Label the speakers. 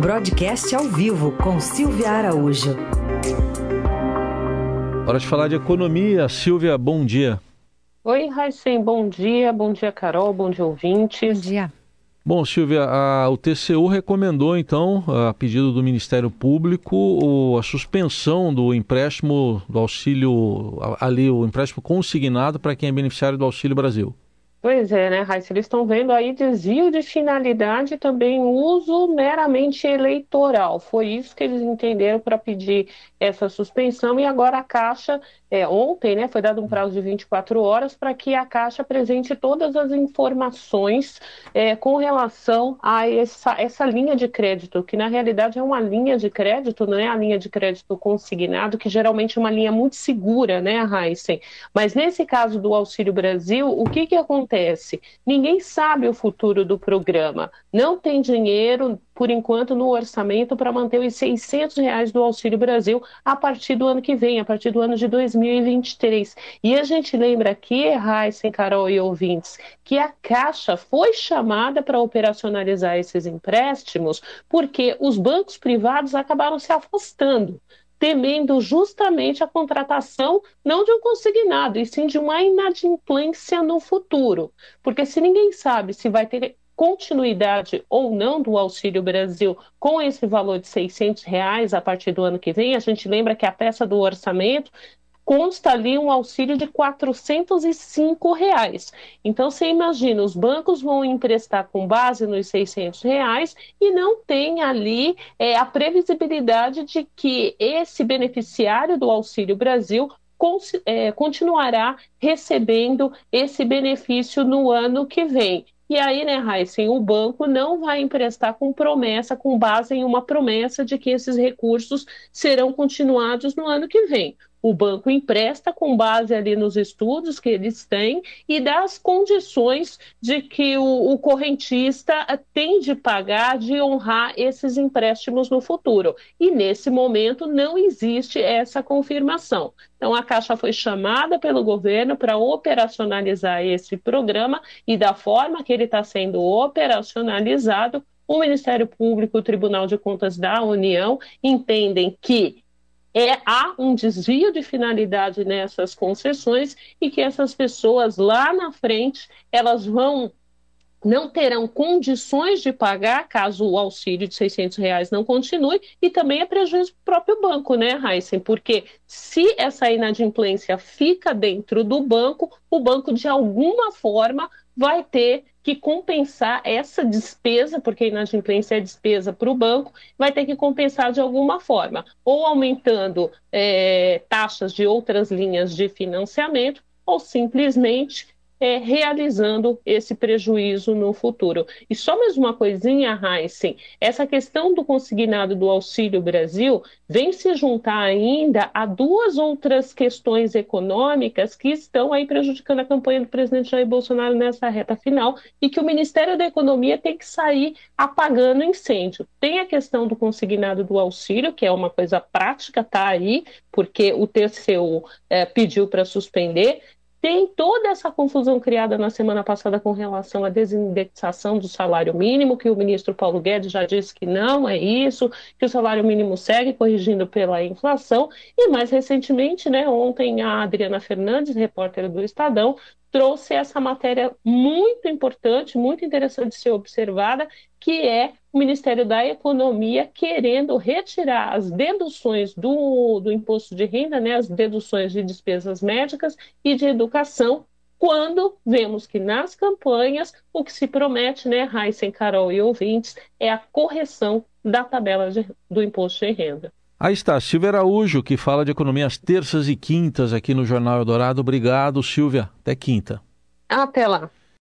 Speaker 1: Broadcast ao vivo com Silvia Araújo.
Speaker 2: Hora de falar de economia. Silvia, bom dia.
Speaker 3: Oi, Raíssen, bom dia. Bom dia, Carol. Bom dia, ouvintes.
Speaker 4: Bom dia.
Speaker 2: Bom, Silvia, a, o TCU recomendou, então, a pedido do Ministério Público, o, a suspensão do empréstimo do auxílio, ali, o empréstimo consignado para quem é beneficiário do Auxílio Brasil.
Speaker 3: Pois é, né, Raíssa? Eles estão vendo aí desvio de finalidade e também uso meramente eleitoral. Foi isso que eles entenderam para pedir essa suspensão e agora a Caixa, é, ontem, né, foi dado um prazo de 24 horas para que a Caixa apresente todas as informações é, com relação a essa, essa linha de crédito, que na realidade é uma linha de crédito, não é a linha de crédito consignado, que geralmente é uma linha muito segura, né, Heisen? Mas nesse caso do Auxílio Brasil, o que, que acontece? Acontece? Ninguém sabe o futuro do programa. Não tem dinheiro, por enquanto, no orçamento para manter os 600 reais do Auxílio Brasil a partir do ano que vem, a partir do ano de 2023. E a gente lembra aqui, Raíssen, Carol e ouvintes, que a Caixa foi chamada para operacionalizar esses empréstimos porque os bancos privados acabaram se afastando temendo justamente a contratação não de um consignado, e sim de uma inadimplência no futuro. Porque se ninguém sabe se vai ter continuidade ou não do Auxílio Brasil com esse valor de 600 reais a partir do ano que vem, a gente lembra que a peça do orçamento consta ali um auxílio de 405 reais. Então você imagina, os bancos vão emprestar com base nos 600 reais e não tem ali é, a previsibilidade de que esse beneficiário do Auxílio Brasil é, continuará recebendo esse benefício no ano que vem. E aí, né, Heisen, o banco não vai emprestar com promessa, com base em uma promessa de que esses recursos serão continuados no ano que vem. O banco empresta com base ali nos estudos que eles têm e das condições de que o, o correntista tem de pagar, de honrar esses empréstimos no futuro. E nesse momento não existe essa confirmação. Então, a Caixa foi chamada pelo governo para operacionalizar esse programa e, da forma que ele está sendo operacionalizado, o Ministério Público, o Tribunal de Contas da União entendem que é, há um desvio de finalidade nessas concessões e que essas pessoas lá na frente elas vão não terão condições de pagar caso o auxílio de 600 reais não continue e também é prejuízo para o próprio banco, né, Heisen? Porque se essa inadimplência fica dentro do banco, o banco de alguma forma vai ter que compensar essa despesa, porque inadimplência é despesa para o banco, vai ter que compensar de alguma forma, ou aumentando é, taxas de outras linhas de financiamento, ou simplesmente é, realizando esse prejuízo no futuro. E só mais uma coisinha, Heisen, essa questão do consignado do Auxílio Brasil vem se juntar ainda a duas outras questões econômicas que estão aí prejudicando a campanha do presidente Jair Bolsonaro nessa reta final e que o Ministério da Economia tem que sair apagando incêndio. Tem a questão do consignado do auxílio, que é uma coisa prática, está aí, porque o TCU é, pediu para suspender, tem toda essa confusão criada na semana passada com relação à desindexação do salário mínimo, que o ministro Paulo Guedes já disse que não é isso, que o salário mínimo segue corrigindo pela inflação. E mais recentemente, né, ontem, a Adriana Fernandes, repórter do Estadão, trouxe essa matéria muito importante, muito interessante de ser observada, que é o Ministério da Economia querendo retirar as deduções do, do imposto de renda, né, as deduções de despesas médicas e de educação, quando vemos que nas campanhas o que se promete, né, Raíssen, Carol e ouvintes, é a correção da tabela de, do imposto de renda.
Speaker 2: Aí está, Silvia Araújo, que fala de economia às terças e quintas aqui no Jornal Eldorado. Obrigado, Silvia. Até quinta.
Speaker 3: Até lá.